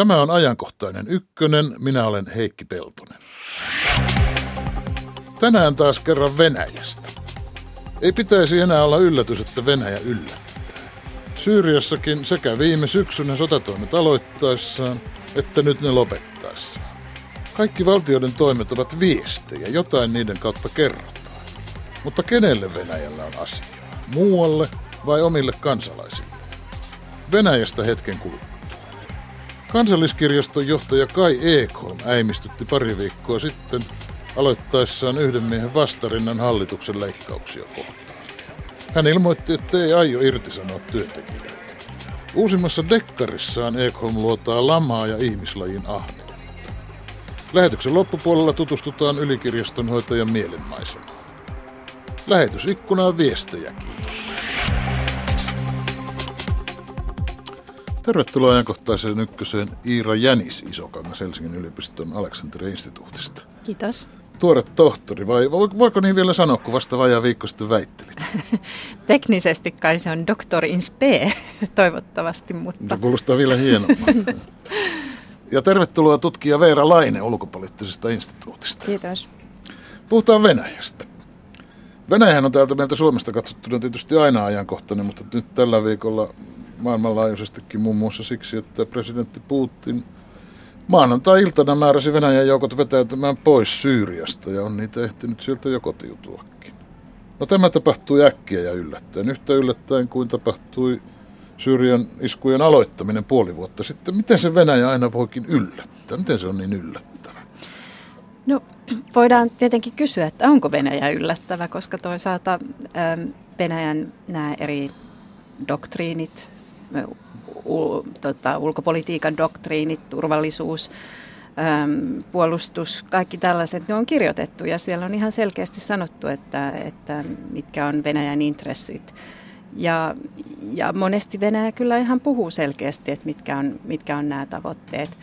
Tämä on ajankohtainen ykkönen. Minä olen Heikki Peltonen. Tänään taas kerran Venäjästä. Ei pitäisi enää olla yllätys, että Venäjä yllättää. Syyriassakin sekä viime syksynä sotatoimet aloittaessaan, että nyt ne lopettaessaan. Kaikki valtioiden toimet ovat viestejä, jotain niiden kautta kerrotaan. Mutta kenelle Venäjällä on asiaa? Muualle vai omille kansalaisille? Venäjästä hetken kuluttua. Kansalliskirjaston johtaja Kai Ekholm äimistytti pari viikkoa sitten aloittaessaan yhden miehen vastarinnan hallituksen leikkauksia kohtaan. Hän ilmoitti, että ei aio irtisanoa työntekijöitä. Uusimmassa dekkarissaan Ekholm luotaa lamaa ja ihmislajin ahneutta. Lähetyksen loppupuolella tutustutaan ylikirjastonhoitajan mielenmaisemaan. Lähetysikkunaan viestejä, kiitos. Tervetuloa ajankohtaiseen ykköseen Iira Jänis Isokangas Helsingin yliopiston Aleksanteri-instituutista. Kiitos. Tuore tohtori, vai voiko niin vielä sanoa, kun vasta vajaa viikko sitten väittelit? Teknisesti kai se on doktor in spe, toivottavasti, mutta... Tämä kuulostaa vielä hienommalta. ja tervetuloa tutkija Veera Laine ulkopoliittisesta instituutista. Kiitos. Puhutaan Venäjästä. Venäjähän on täältä meiltä Suomesta katsottuna tietysti aina ajankohtainen, mutta nyt tällä viikolla maailmanlaajuisestikin muun muassa siksi, että presidentti Putin maanantai-iltana määräsi Venäjän joukot vetäytymään pois Syyriasta ja on niitä ehtinyt sieltä jo kotiutuakin. No tämä tapahtui äkkiä ja yllättäen, yhtä yllättäen kuin tapahtui Syyrian iskujen aloittaminen puoli vuotta sitten. Miten se Venäjä aina voikin yllättää? Miten se on niin yllättävä? No voidaan tietenkin kysyä, että onko Venäjä yllättävä, koska toisaalta Venäjän nämä eri doktriinit, tota, ulkopolitiikan doktriinit, turvallisuus, äm, puolustus, kaikki tällaiset, ne on kirjoitettu ja siellä on ihan selkeästi sanottu, että, että mitkä on Venäjän intressit. Ja, ja monesti Venäjä kyllä ihan puhuu selkeästi, että mitkä on, mitkä on nämä tavoitteet.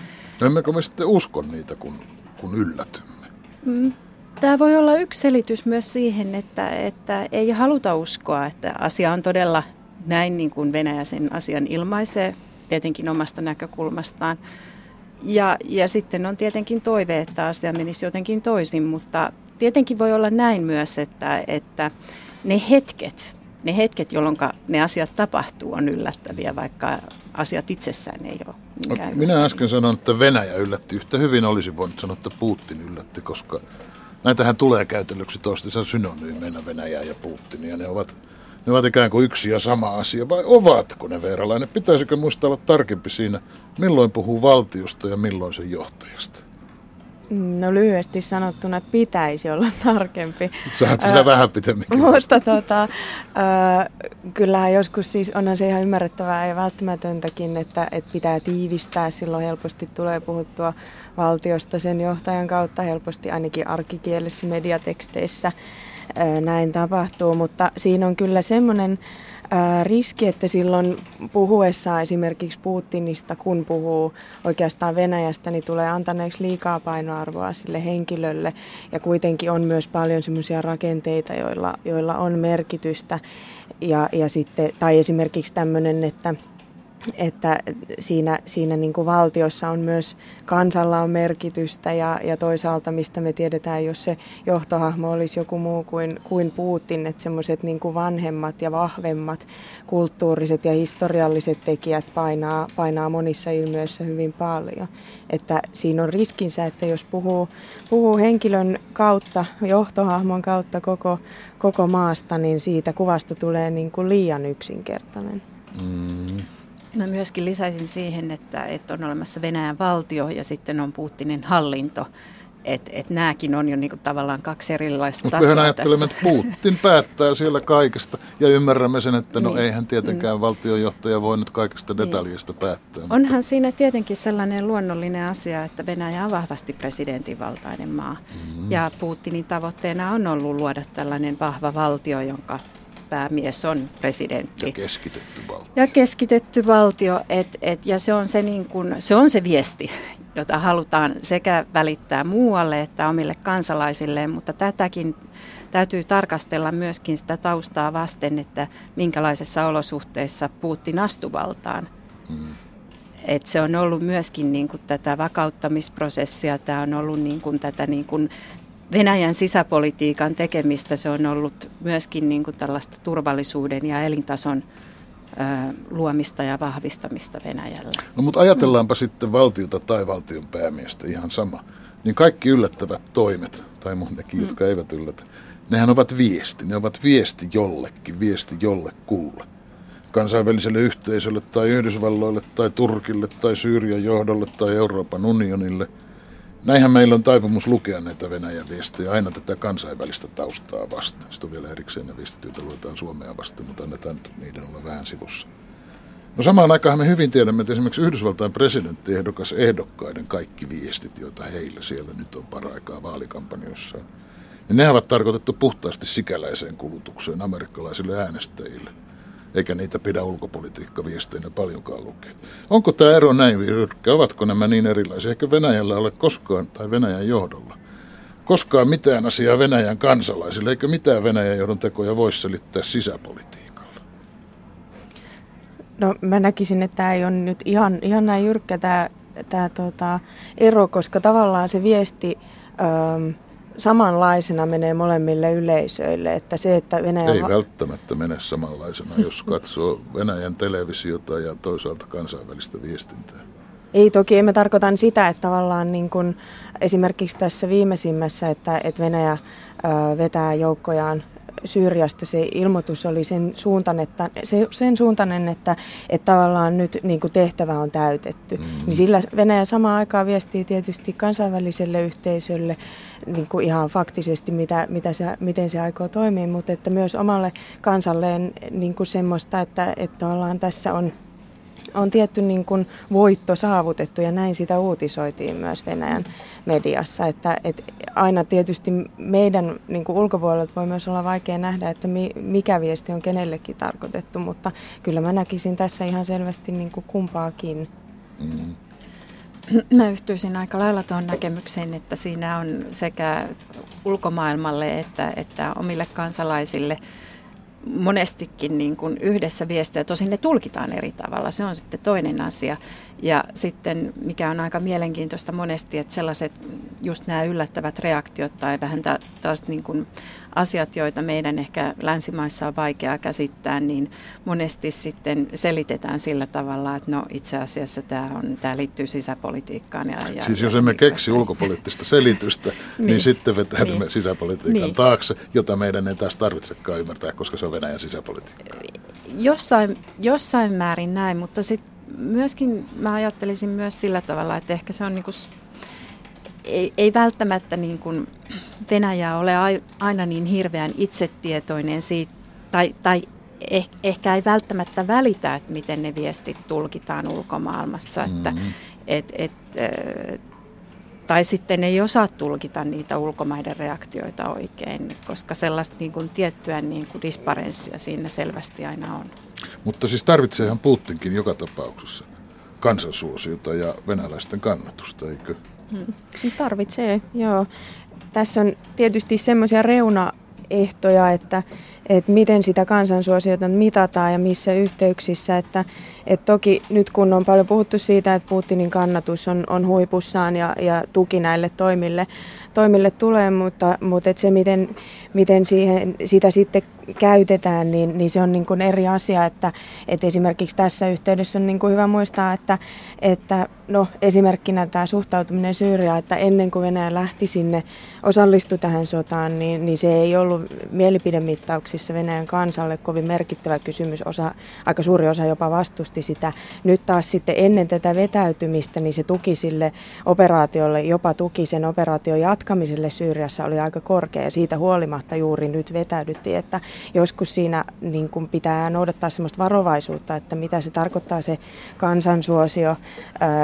Emmekö me sitten usko niitä, kun, kun yllätymme? Mm. Tämä voi olla yksi selitys myös siihen, että, että ei haluta uskoa, että asia on todella näin niin kuin Venäjä sen asian ilmaisee, tietenkin omasta näkökulmastaan. Ja, ja sitten on tietenkin toive, että asia menisi jotenkin toisin, mutta tietenkin voi olla näin myös, että, että ne hetket, ne hetket, jolloin ne asiat tapahtuu, on yllättäviä, vaikka asiat itsessään ei ole Minä äsken sanoin, että Venäjä yllätti. Yhtä hyvin olisi voinut sanoa, että Putin yllätti, koska näitähän tulee käytellyksi toistensa synonyymeinä Venäjää ja Putinia. Ne ovat ne ovat ikään kuin yksi ja sama asia, vai ovatko ne Veeralainen? Pitäisikö muistaa olla tarkempi siinä, milloin puhuu valtiosta ja milloin sen johtajasta? No lyhyesti sanottuna pitäisi olla tarkempi. Sähän sitä vähän pitemminkin. Mutta tota, äh, kyllähän joskus siis onhan se ihan ymmärrettävää ja välttämätöntäkin, että, että pitää tiivistää. Silloin helposti tulee puhuttua valtiosta sen johtajan kautta, helposti ainakin arkikielessä mediateksteissä näin tapahtuu, mutta siinä on kyllä semmoinen riski, että silloin puhuessaan esimerkiksi Putinista, kun puhuu oikeastaan Venäjästä, niin tulee antaneeksi liikaa painoarvoa sille henkilölle. Ja kuitenkin on myös paljon semmoisia rakenteita, joilla, joilla on merkitystä. Ja, ja sitten, tai esimerkiksi tämmöinen, että että siinä, siinä niin kuin valtiossa on myös kansalla on merkitystä ja, ja toisaalta mistä me tiedetään, jos se johtohahmo olisi joku muu kuin, kuin Putin, että semmoiset niin kuin vanhemmat ja vahvemmat kulttuuriset ja historialliset tekijät painaa, painaa monissa ilmiöissä hyvin paljon. Että siinä on riskinsä, että jos puhuu, puhuu henkilön kautta, johtohahmon kautta koko, koko maasta, niin siitä kuvasta tulee niin kuin liian yksinkertainen. Mm. Mä myöskin lisäisin siihen, että, että on olemassa Venäjän valtio ja sitten on Putinin hallinto. Että et nämäkin on jo niinku tavallaan kaksi erilaista Mutta tasoa mehän ajattelemme, että Putin päättää siellä kaikesta ja ymmärrämme sen, että no niin. eihän tietenkään mm. valtionjohtaja voi nyt kaikesta niin. detaljista päättää. Onhan mutta... siinä tietenkin sellainen luonnollinen asia, että Venäjä on vahvasti presidentinvaltainen maa. Mm. Ja Putinin tavoitteena on ollut luoda tällainen vahva valtio, jonka päämies on presidentti. Ja keskitetty valtio. Ja keskitetty valtio, et, et, ja se on se, niin kun, se on se viesti, jota halutaan sekä välittää muualle että omille kansalaisille, mutta tätäkin täytyy tarkastella myöskin sitä taustaa vasten, että minkälaisessa olosuhteissa Putin astui valtaan. Hmm. et se on ollut myöskin niin kuin tätä vakauttamisprosessia, tämä on ollut niin kuin tätä niin kuin Venäjän sisäpolitiikan tekemistä, se on ollut myöskin niin kuin tällaista turvallisuuden ja elintason luomista ja vahvistamista Venäjällä. No mutta ajatellaanpa mm. sitten valtiota tai valtion päämiestä ihan sama. Niin kaikki yllättävät toimet, tai nekin, mm. jotka eivät yllätä, nehän ovat viesti. Ne ovat viesti jollekin, viesti jollekulle. Kansainväliselle yhteisölle tai Yhdysvalloille tai Turkille tai Syyrian johdolle tai Euroopan unionille. Näinhän meillä on taipumus lukea näitä Venäjän viestejä aina tätä kansainvälistä taustaa vasten. Sitten on vielä erikseen ne viestit, joita luetaan Suomea vasten, mutta annetaan niiden olla vähän sivussa. No samaan aikaan me hyvin tiedämme, että esimerkiksi Yhdysvaltain presidenttiehdokas ehdokkaiden kaikki viestit, joita heillä siellä nyt on paraikaa vaalikampanjoissaan, niin ne ovat tarkoitettu puhtaasti sikäläiseen kulutukseen amerikkalaisille äänestäjille. Eikä niitä pidä ulkopolitiikkaviesteinä paljonkaan lukea. Onko tämä ero näin jyrkkä? Ovatko nämä niin erilaisia? Eikä Venäjällä ole koskaan, tai Venäjän johdolla, koskaan mitään asiaa Venäjän kansalaisille, eikä mitään Venäjän johdon tekoja voi selittää sisäpolitiikalla? No mä näkisin, että tämä ei ole nyt ihan, ihan näin jyrkkä tämä, tämä tota, ero, koska tavallaan se viesti... Öö, samanlaisena menee molemmille yleisöille. Että se, että Venäjä... Ei välttämättä mene samanlaisena, jos katsoo Venäjän televisiota ja toisaalta kansainvälistä viestintää. Ei toki, emme tarkoita sitä, että tavallaan niin kuin esimerkiksi tässä viimeisimmässä, että, että Venäjä vetää joukkojaan Syyriasta se ilmoitus oli sen, suuntan, että, se, sen suuntainen, että, että tavallaan nyt niin kuin tehtävä on täytetty. Mm-hmm. Niin sillä Venäjä samaan aikaan viestii tietysti kansainväliselle yhteisölle niin kuin ihan faktisesti, mitä, mitä se, miten se aikoo toimia, mutta että myös omalle kansalleen niin kuin semmoista, että, että tavallaan tässä on on tietty niin kuin voitto saavutettu ja näin sitä uutisoitiin myös Venäjän mediassa. Että, että aina tietysti meidän niin ulkopuolelta voi myös olla vaikea nähdä, että mi, mikä viesti on kenellekin tarkoitettu, mutta kyllä mä näkisin tässä ihan selvästi niin kuin kumpaakin. Mm. Mä yhtyisin aika lailla tuon näkemykseen, että siinä on sekä ulkomaailmalle että, että omille kansalaisille – monestikin niin kuin yhdessä viestejä, tosin ne tulkitaan eri tavalla, se on sitten toinen asia. Ja sitten, mikä on aika mielenkiintoista monesti, että sellaiset just nämä yllättävät reaktiot tai vähän taas niin asiat, joita meidän ehkä länsimaissa on vaikeaa käsittää, niin monesti sitten selitetään sillä tavalla, että no itse asiassa tämä, on, tämä liittyy sisäpolitiikkaan. Ja, ja, siis jos emme keksi ulkopoliittista selitystä, niin, niin sitten vetäydymme niin, sisäpolitiikan niin. taakse, jota meidän ei taas tarvitsekaan ymmärtää, koska se on Venäjän sisäpolitiikkaa. Jossain, jossain määrin näin, mutta sitten myöskin mä ajattelisin myös sillä tavalla, että ehkä se on niin kuin, ei, ei välttämättä niin kuin Venäjä ole aina niin hirveän itsetietoinen siitä, tai, tai eh, ehkä ei välttämättä välitä, että miten ne viestit tulkitaan ulkomaailmassa, että mm-hmm. et, et, tai sitten ei osaa tulkita niitä ulkomaiden reaktioita oikein, koska sellaista niin kuin tiettyä niin kuin disparenssia siinä selvästi aina on. Mutta siis tarvitseehan Putinkin joka tapauksessa kansansuosiota ja venäläisten kannatusta, eikö? Hmm. Tarvitsee, joo. Tässä on tietysti semmoisia reunaehtoja, että, että miten sitä kansansuosiota mitataan ja missä yhteyksissä. Että, että toki nyt kun on paljon puhuttu siitä, että Putinin kannatus on, on huipussaan ja, ja tuki näille toimille, toimille tulee, mutta, mutta että se miten, miten siihen, sitä sitten käytetään, niin, niin se on niin kuin eri asia, että, että esimerkiksi tässä yhteydessä on niin kuin hyvä muistaa, että, että no, esimerkkinä tämä suhtautuminen Syyriaan, että ennen kuin Venäjä lähti sinne, osallistui tähän sotaan, niin, niin se ei ollut mielipidemittauksissa Venäjän kansalle kovin merkittävä kysymys, osa, aika suuri osa jopa vastusti sitä. Nyt taas sitten ennen tätä vetäytymistä, niin se tuki sille operaatiolle, jopa tuki sen operaation jatkamiselle Syyriassa oli aika korkea ja siitä huolimatta juuri nyt vetäydyttiin, että joskus siinä niin kuin pitää noudattaa sellaista varovaisuutta, että mitä se tarkoittaa se kansansuosio,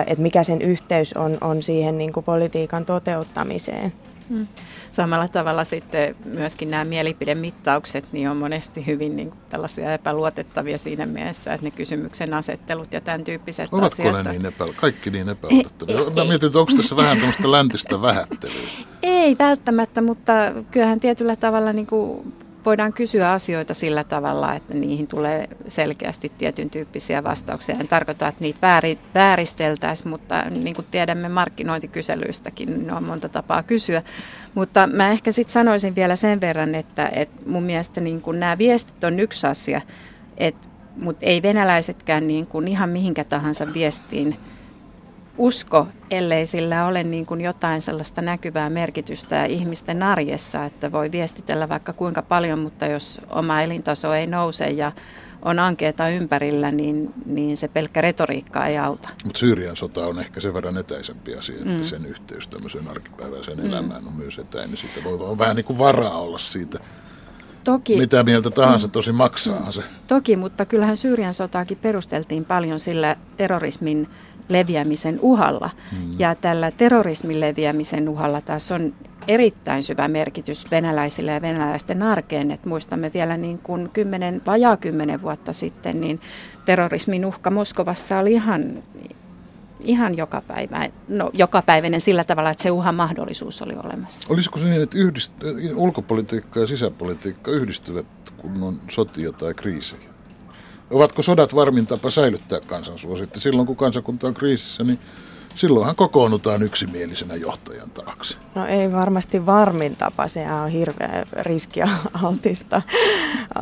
että mikä sen yhteys on, on siihen niin kuin politiikan toteuttamiseen. Hmm. Samalla tavalla sitten myöskin nämä mielipidemittaukset niin on monesti hyvin niin kuin tällaisia epäluotettavia siinä mielessä, että ne kysymyksen asettelut ja tämän tyyppiset Ovatko asiat. Ovatko ne niin epä, kaikki niin epäluotettavia? Mä mietin, että onko tässä vähän tämmöistä läntistä vähättelyä? Ei välttämättä, mutta kyllähän tietyllä tavalla niin kuin voidaan kysyä asioita sillä tavalla, että niihin tulee selkeästi tietyn tyyppisiä vastauksia. En tarkoita, että niitä vääri, vääristeltäisiin, mutta niin kuin tiedämme markkinointikyselyistäkin, niin on monta tapaa kysyä. Mutta mä ehkä sitten sanoisin vielä sen verran, että, että mun mielestä niin kuin nämä viestit on yksi asia, että, mutta ei venäläisetkään niin kuin ihan mihinkä tahansa viestiin usko, ellei sillä ole niin kuin jotain sellaista näkyvää merkitystä ihmisten arjessa, että voi viestitellä vaikka kuinka paljon, mutta jos oma elintaso ei nouse ja on ankeeta ympärillä, niin, niin se pelkkä retoriikka ei auta. Mutta Syyrian sota on ehkä sen verran etäisempi asia, että mm. sen yhteys tämmöiseen arkipäiväiseen mm. elämään on myös etäinen. Siitä voi on vähän niin kuin varaa olla siitä Toki, mitä mieltä tahansa, tosi maksaa se. Toki, mutta kyllähän Syyrian sotaakin perusteltiin paljon sillä terrorismin leviämisen uhalla. Mm. Ja tällä terrorismin leviämisen uhalla taas on erittäin syvä merkitys venäläisille ja venäläisten arkeen. Et muistamme vielä niin kuin kymmenen, vajaa kymmenen vuotta sitten, niin terrorismin uhka Moskovassa oli ihan, ihan joka päivä, no, jokapäiväinen sillä tavalla, että se uhan mahdollisuus oli olemassa. Olisiko se niin, että yhdist, ulkopolitiikka ja sisäpolitiikka yhdistyvät, kun on sotia tai kriisejä? Ovatko sodat varmin tapa säilyttää kansansuosittu? Silloin kun kansakunta on kriisissä, niin silloinhan kokoonnutaan yksimielisenä johtajan taakse. No ei varmasti varmin tapa, se on hirveä riskiä altista.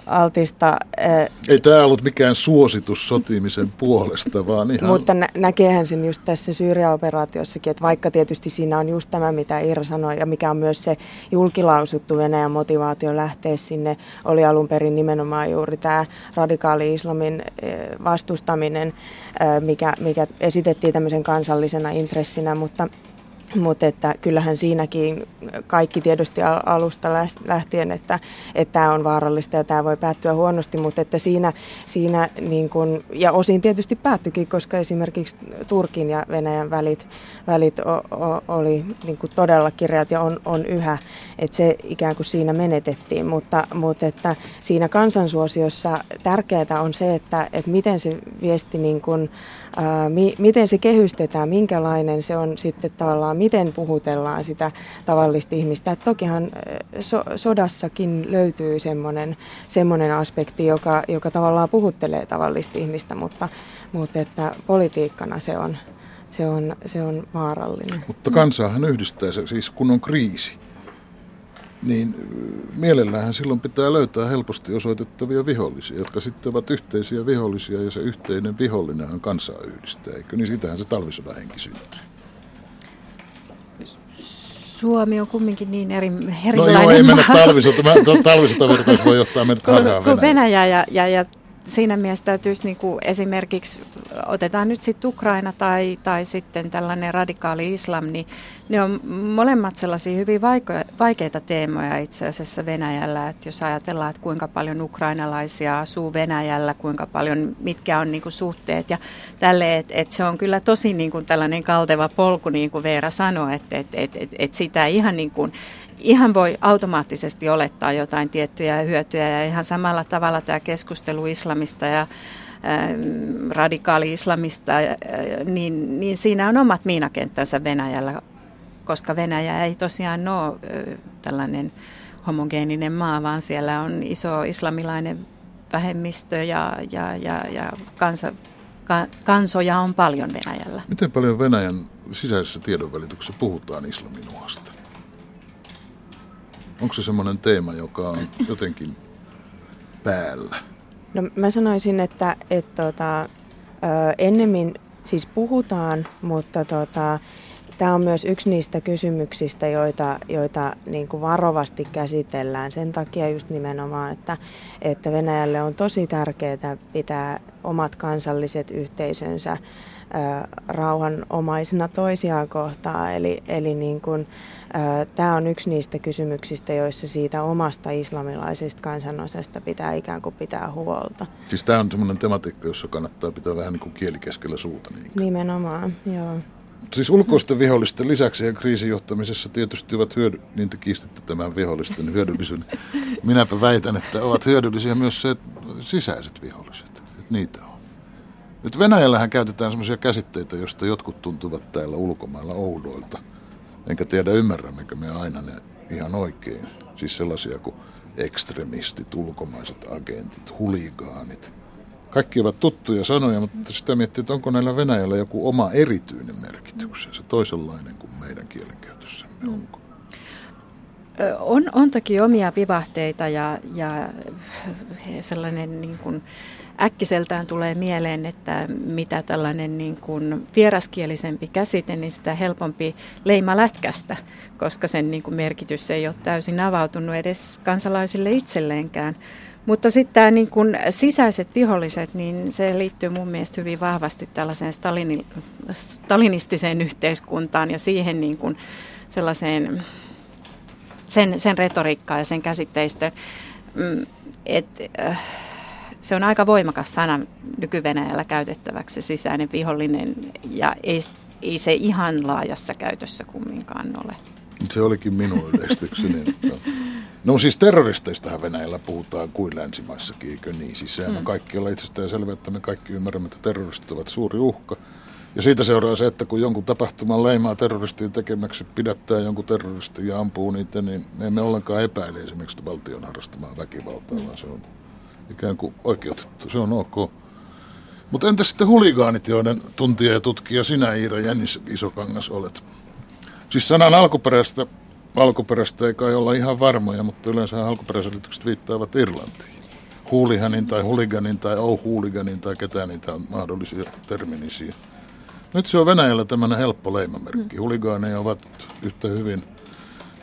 altista eh. ei tämä ollut mikään suositus sotimisen puolesta, vaan ihan... Mutta nä- näkeehän sen just tässä Syyria-operaatiossakin, että vaikka tietysti siinä on just tämä, mitä Iira sanoi, ja mikä on myös se julkilausuttu Venäjän motivaatio lähteä sinne, oli alun perin nimenomaan juuri tämä radikaali-islamin eh, vastustaminen, mikä, mikä esitettiin tämmöisen kansallisen strategisena intressinä, mutta mutta että kyllähän siinäkin kaikki tiedosti alusta lähtien, että, tämä on vaarallista ja tämä voi päättyä huonosti, mutta että siinä, siinä niin kun, ja osin tietysti päättyikin, koska esimerkiksi Turkin ja Venäjän välit, välit o, o, oli niin todella kirjat ja on, on yhä, että se ikään kuin siinä menetettiin, mutta, mutta että siinä kansansuosiossa tärkeää on se, että, että miten se viesti niin kuin, mi, miten se kehystetään, minkälainen se on sitten tavallaan, miten puhutellaan sitä tavallista ihmistä. Et tokihan so, sodassakin löytyy semmoinen, semmoinen aspekti, joka, joka tavallaan puhuttelee tavallista ihmistä, mutta, mutta että politiikkana se on, se on, se on vaarallinen. Mutta kansaahan yhdistää se, siis kun on kriisi niin mielellähän silloin pitää löytää helposti osoitettavia vihollisia, jotka sitten ovat yhteisiä vihollisia ja se yhteinen vihollinenhan kansaa yhdistää, eikö? Niin sitähän se talvisodan henki syntyy. Suomi on kumminkin niin eri, erilainen No joo, ei mennä talvisota. Talvisotavertaus voi johtaa meidät harhaan. Venäjä ja, ja, ja siinä mielessä täytyisi niin kuin esimerkiksi, otetaan nyt sitten Ukraina tai, tai sitten tällainen radikaali islam, niin ne on molemmat sellaisia hyvin vaikeita teemoja itse asiassa Venäjällä. Että jos ajatellaan, että kuinka paljon ukrainalaisia asuu Venäjällä, kuinka paljon, mitkä on niin kuin suhteet ja tälle, että et se on kyllä tosi niin kuin tällainen kalteva polku, niin kuin Veera sanoi, että et, et, et, et sitä ihan niin kuin ihan voi automaattisesti olettaa jotain tiettyjä hyötyjä ja ihan samalla tavalla tämä keskustelu islamista ja radikaali-islamista, niin, niin siinä on omat miinakenttänsä Venäjällä, koska Venäjä ei tosiaan ole tällainen homogeeninen maa, vaan siellä on iso islamilainen vähemmistö ja, ja, ja, ja kansa, kansoja on paljon Venäjällä. Miten paljon Venäjän sisäisessä tiedonvälityksessä puhutaan islamin uhasta? Onko se semmoinen teema, joka on jotenkin päällä? No mä sanoisin, että, että tota, ennemmin siis puhutaan, mutta tota, tämä on myös yksi niistä kysymyksistä, joita, joita niin kuin varovasti käsitellään. Sen takia just nimenomaan, että, että Venäjälle on tosi tärkeää pitää omat kansalliset yhteisönsä rauhanomaisena toisiaan kohtaan. Eli, eli niin kuin, Tämä on yksi niistä kysymyksistä, joissa siitä omasta islamilaisesta kansanosasta pitää ikään kuin pitää huolta. Siis tämä on semmoinen tematiikka, jossa kannattaa pitää vähän niin kuin kieli keskellä suuta. Niin Nimenomaan, joo. Siis ulkoisten vihollisten lisäksi ja kriisijohtamisessa tietysti ovat hyödy... niin te kiistitte tämän vihollisten hyödyllisyyden. Minäpä väitän, että ovat hyödyllisiä myös se sisäiset viholliset. Että niitä on. Nyt Venäjällähän käytetään sellaisia käsitteitä, joista jotkut tuntuvat täällä ulkomailla oudoilta. Enkä tiedä ymmärrämmekö me aina ne ihan oikein. Siis sellaisia kuin ekstremistit, ulkomaiset agentit, huligaanit. Kaikki ovat tuttuja sanoja, mutta sitä miettii, että onko näillä Venäjällä joku oma erityinen merkityksensä, toisenlainen kuin meidän kielenkäytössämme, onko? On, on toki omia vivahteita ja, ja sellainen niin kuin äkkiseltään tulee mieleen, että mitä tällainen niin kuin vieraskielisempi käsite, niin sitä helpompi leima lätkästä, koska sen niin kuin merkitys ei ole täysin avautunut edes kansalaisille itselleenkään. Mutta sitten tämä niin kuin sisäiset viholliset, niin se liittyy mun mielestä hyvin vahvasti tällaiseen stalini, stalinistiseen yhteiskuntaan ja siihen niin kuin sellaiseen sen, sen retoriikkaan ja sen käsitteistöön. Mm, et, äh, se on aika voimakas sana nyky käytettäväksi sisäinen vihollinen ja ei, ei se ihan laajassa käytössä kumminkaan ole. Se olikin minun yleistykseni. No siis terroristeistahan Venäjällä puhutaan kuin länsimaissakin, eikö niin? Siis sehän mm. on kaikkialla itsestään selvä, että me kaikki ymmärrämme, että terroristit ovat suuri uhka. Ja siitä seuraa se, että kun jonkun tapahtuman leimaa terroristien tekemäksi pidättää jonkun terroristin ja ampuu niitä, niin me emme ollenkaan epäile esimerkiksi valtion harrastamaan väkivaltaa, vaan se on ikään kuin oikeutettu. Se on ok. Mutta entä sitten huligaanit, joiden tuntija ja tutkija sinä Iira Jännis Isokangas olet? Siis sanan alkuperäistä, alkuperäistä ei kai olla ihan varmoja, mutta yleensä alkuperäiselitykset viittaavat Irlantiin. Huulihanin tai huliganin tai oh huuliganin tai ketään niitä on mahdollisia terminisiä. Nyt se on Venäjällä tämmöinen helppo leimamerkki. Mm. Huligaaneja ovat yhtä hyvin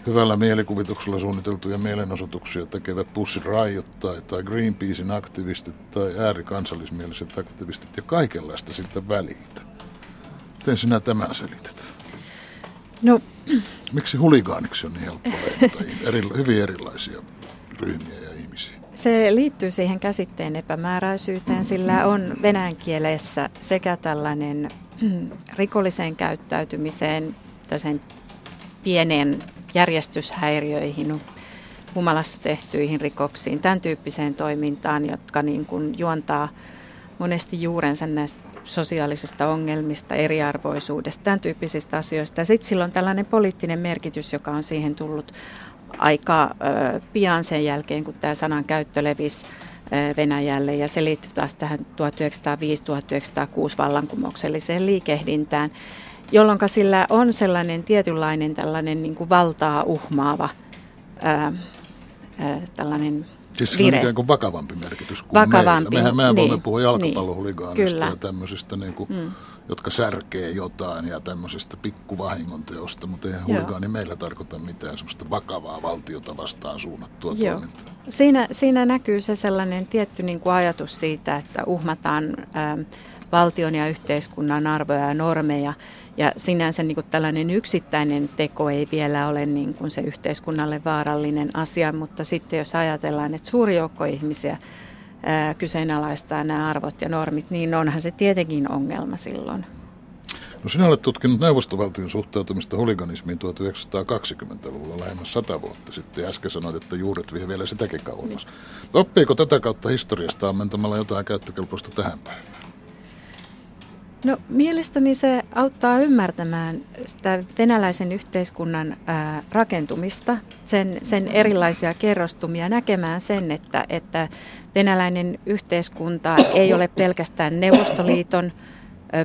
hyvällä mielikuvituksella suunniteltuja mielenosoituksia tekevät Pussy Riot tai, tai Greenpeacein aktivistit tai äärikansallismieliset aktivistit ja kaikenlaista sitten väliltä. Miten sinä tämän selität? No. Miksi huligaaniksi on niin helppo leimata eri, hyvin erilaisia ryhmiä ja ihmisiä? Se liittyy siihen käsitteen epämääräisyyteen, sillä on venäjän kielessä sekä tällainen rikolliseen käyttäytymiseen, sen pienen järjestyshäiriöihin, humalassa tehtyihin rikoksiin, tämän tyyppiseen toimintaan, jotka niin kuin juontaa monesti juurensa näistä sosiaalisista ongelmista, eriarvoisuudesta, tämän tyyppisistä asioista. Sitten sillä on tällainen poliittinen merkitys, joka on siihen tullut aika ö, pian sen jälkeen, kun tämä sanan käyttö levisi Venäjälle ja se liittyy taas tähän 1905-1906 vallankumoukselliseen liikehdintään, jolloin sillä on sellainen tietynlainen tällainen niin kuin valtaa uhmaava ää, ää, tällainen Siis vire. on ikään kuin vakavampi merkitys kuin vakavampi, meillä. Mehän, mehän niin, voimme puhua jalkapallohuligaanista niin, ja tämmöisistä, niin kuin, mm. jotka särkee jotain ja tämmöisistä pikkuvahingon teosta, mutta eihän huligaani meillä tarkoita mitään semmoista vakavaa valtiota vastaan suunnattua Joo. toimintaa. Siinä, siinä näkyy se sellainen tietty niin kuin ajatus siitä, että uhmataan ä, valtion ja yhteiskunnan arvoja ja normeja ja sinänsä niin kuin tällainen yksittäinen teko ei vielä ole niin kuin se yhteiskunnalle vaarallinen asia, mutta sitten jos ajatellaan, että suuri joukko ihmisiä ää, kyseenalaistaa nämä arvot ja normit, niin onhan se tietenkin ongelma silloin. No sinä olet tutkinut neuvostovaltion suhtautumista huliganismiin 1920-luvulla lähemmäs sata vuotta sitten. Äsken sanoit, että juuret vie vielä sitäkin kauemmas. Oppiiko tätä kautta historiasta ammentamalla jotain käyttökelpoista tähän päivään? No mielestäni se auttaa ymmärtämään sitä venäläisen yhteiskunnan ää, rakentumista, sen, sen erilaisia kerrostumia, näkemään sen, että, että venäläinen yhteiskunta ei ole pelkästään Neuvostoliiton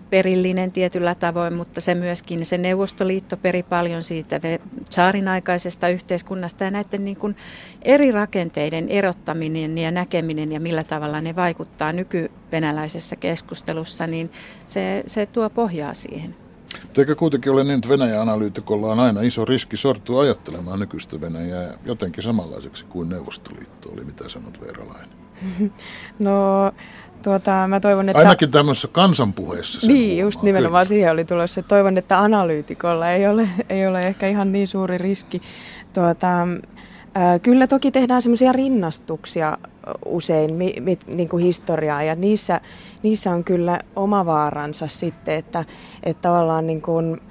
perillinen tietyllä tavoin, mutta se myöskin se Neuvostoliitto peri paljon siitä saarin aikaisesta yhteiskunnasta ja näiden niin kuin eri rakenteiden erottaminen ja näkeminen ja millä tavalla ne vaikuttaa nykyvenäläisessä keskustelussa, niin se, se tuo pohjaa siihen. Eikö kuitenkin ole niin, että Venäjän analyytikolla on aina iso riski sortua ajattelemaan nykyistä Venäjää jotenkin samanlaiseksi kuin Neuvostoliitto oli, mitä sanot Veeralainen? No Tuota, mä toivon, että... Ainakin tämmöisessä kansanpuheessa. Niin, huomaa, just nimenomaan kyllä. siihen oli tulossa. Toivon, että analyytikolla ei ole, ei ole ehkä ihan niin suuri riski. Tuota, kyllä toki tehdään semmoisia rinnastuksia usein mi, mi, niin kuin historiaa ja niissä, niissä on kyllä oma vaaransa sitten, että, että tavallaan niin kuin,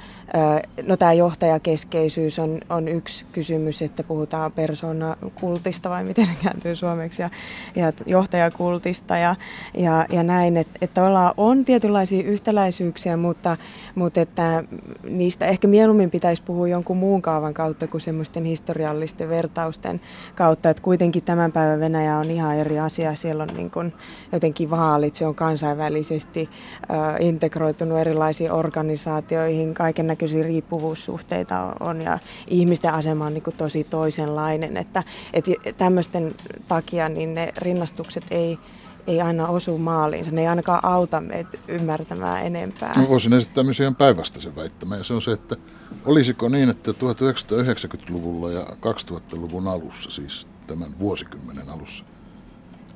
No tämä johtajakeskeisyys on, on yksi kysymys, että puhutaan persoonakultista vai miten se kääntyy suomeksi ja, ja johtajakultista ja, ja, ja näin, että, että on tietynlaisia yhtäläisyyksiä, mutta, mutta että niistä ehkä mieluummin pitäisi puhua jonkun muun kaavan kautta kuin semmoisten historiallisten vertausten kautta, että kuitenkin tämän päivän Venäjä on ihan eri asia, siellä on niin kuin jotenkin vaalit, se on kansainvälisesti äh, integroitunut erilaisiin organisaatioihin, kaiken näköisiä riippuvuussuhteita on ja ihmisten asema on niin kuin tosi toisenlainen, että, että tämmöisten takia niin ne rinnastukset ei, ei aina osu maaliin. Se ei ainakaan auta meitä ymmärtämään enempää. No, voisin esittää myös ihan päinvastaisen väittämän, ja se on se, että olisiko niin, että 1990-luvulla ja 2000-luvun alussa, siis tämän vuosikymmenen alussa,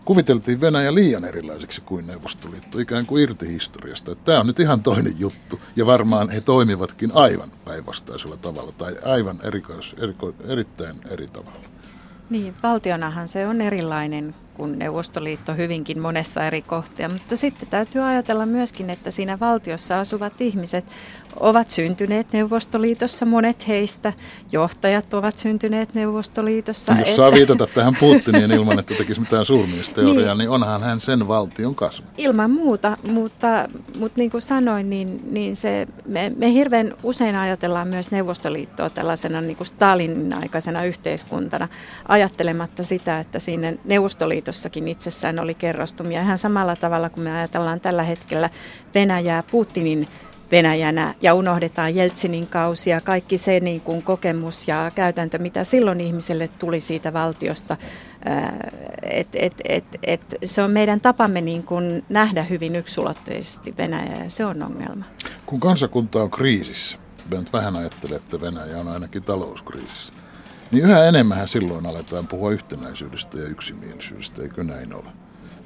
kuviteltiin Venäjä liian erilaiseksi kuin Neuvostoliitto, ikään kuin irti historiasta. Tämä on nyt ihan toinen juttu, ja varmaan he toimivatkin aivan päinvastaisella tavalla, tai aivan erikois, eriko, erittäin eri tavalla. Niin, valtionahan se on erilainen kuin Neuvostoliitto hyvinkin monessa eri kohtia, mutta sitten täytyy ajatella myöskin, että siinä valtiossa asuvat ihmiset ovat syntyneet Neuvostoliitossa, monet heistä, johtajat ovat syntyneet Neuvostoliitossa. Jos että... saa viitata tähän Putinien ilman, että tekisi mitään suurmiesteoriaa, niin. niin onhan hän sen valtion kasvu. Ilman muuta, mutta, mutta niin kuin sanoin, niin, niin se, me, me hirveän usein ajatellaan myös Neuvostoliittoa tällaisena niin kuin Stalinin aikaisena yhteiskuntana, ajattelematta sitä, että siinä Neuvostoliitossakin itsessään oli kerrostumia. Ihan samalla tavalla kuin me ajatellaan tällä hetkellä Venäjää Putinin Venäjänä ja unohdetaan Jeltsinin kausi ja kaikki se niin kuin kokemus ja käytäntö, mitä silloin ihmiselle tuli siitä valtiosta. Et, et, et, et, se on meidän tapamme niin kuin nähdä hyvin yksulotteisesti Venäjä ja se on ongelma. Kun kansakunta on kriisissä, me nyt vähän ajattelee, että Venäjä on ainakin talouskriisissä, niin yhä enemmän silloin aletaan puhua yhtenäisyydestä ja yksimielisyydestä, eikö näin ole?